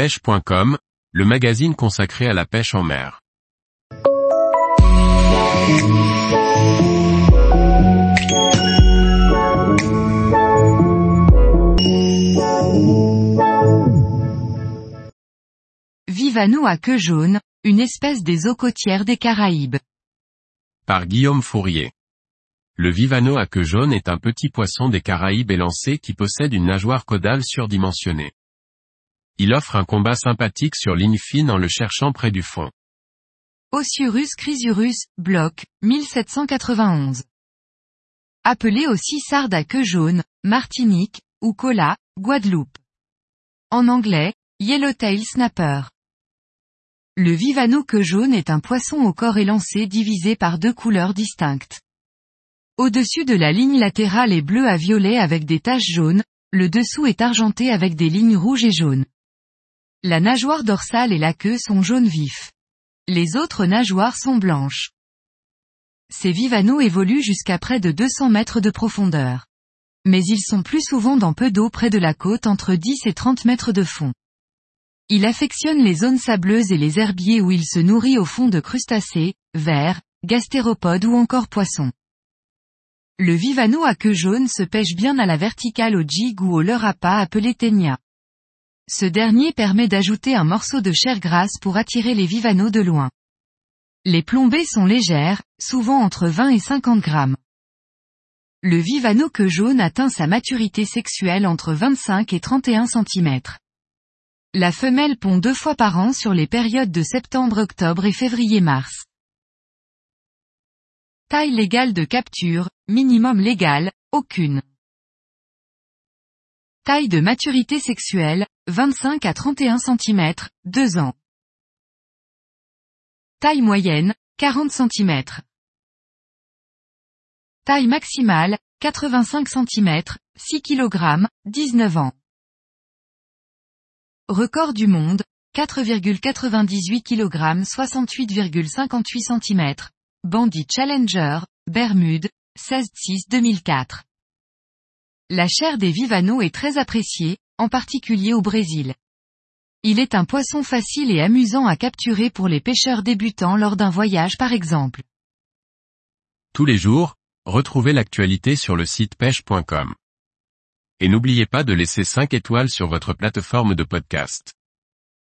pêche.com, le magazine consacré à la pêche en mer. Vivano à queue jaune, une espèce des eaux côtières des Caraïbes. Par Guillaume Fourier. Le vivano à queue jaune est un petit poisson des Caraïbes élancé qui possède une nageoire caudale surdimensionnée. Il offre un combat sympathique sur ligne fine en le cherchant près du fond. Osurus chrysurus, bloc, 1791. Appelé aussi sarde à queue jaune, Martinique, ou cola, Guadeloupe. En anglais, Yellowtail Snapper. Le vivano queue jaune est un poisson au corps élancé divisé par deux couleurs distinctes. Au-dessus de la ligne latérale est bleu à violet avec des taches jaunes, le dessous est argenté avec des lignes rouges et jaunes. La nageoire dorsale et la queue sont jaune vif. Les autres nageoires sont blanches. Ces vivanos évoluent jusqu'à près de 200 mètres de profondeur. Mais ils sont plus souvent dans peu d'eau près de la côte entre 10 et 30 mètres de fond. Il affectionne les zones sableuses et les herbiers où il se nourrit au fond de crustacés, vers, gastéropodes ou encore poissons. Le vivano à queue jaune se pêche bien à la verticale au jig ou au leurre à pas appelé ténia. Ce dernier permet d'ajouter un morceau de chair grasse pour attirer les vivanos de loin. Les plombées sont légères, souvent entre 20 et 50 grammes. Le vivano queue jaune atteint sa maturité sexuelle entre 25 et 31 cm. La femelle pond deux fois par an sur les périodes de septembre-octobre et février-mars. Taille légale de capture, minimum légal, aucune. Taille de maturité sexuelle, 25 à 31 cm, 2 ans. Taille moyenne, 40 cm. Taille maximale, 85 cm, 6 kg, 19 ans. Record du monde, 4,98 kg 68,58 cm. Bandit Challenger, Bermude, 16-6-2004. La chair des vivanos est très appréciée, en particulier au Brésil. Il est un poisson facile et amusant à capturer pour les pêcheurs débutants lors d'un voyage par exemple. Tous les jours, retrouvez l'actualité sur le site pêche.com. Et n'oubliez pas de laisser 5 étoiles sur votre plateforme de podcast.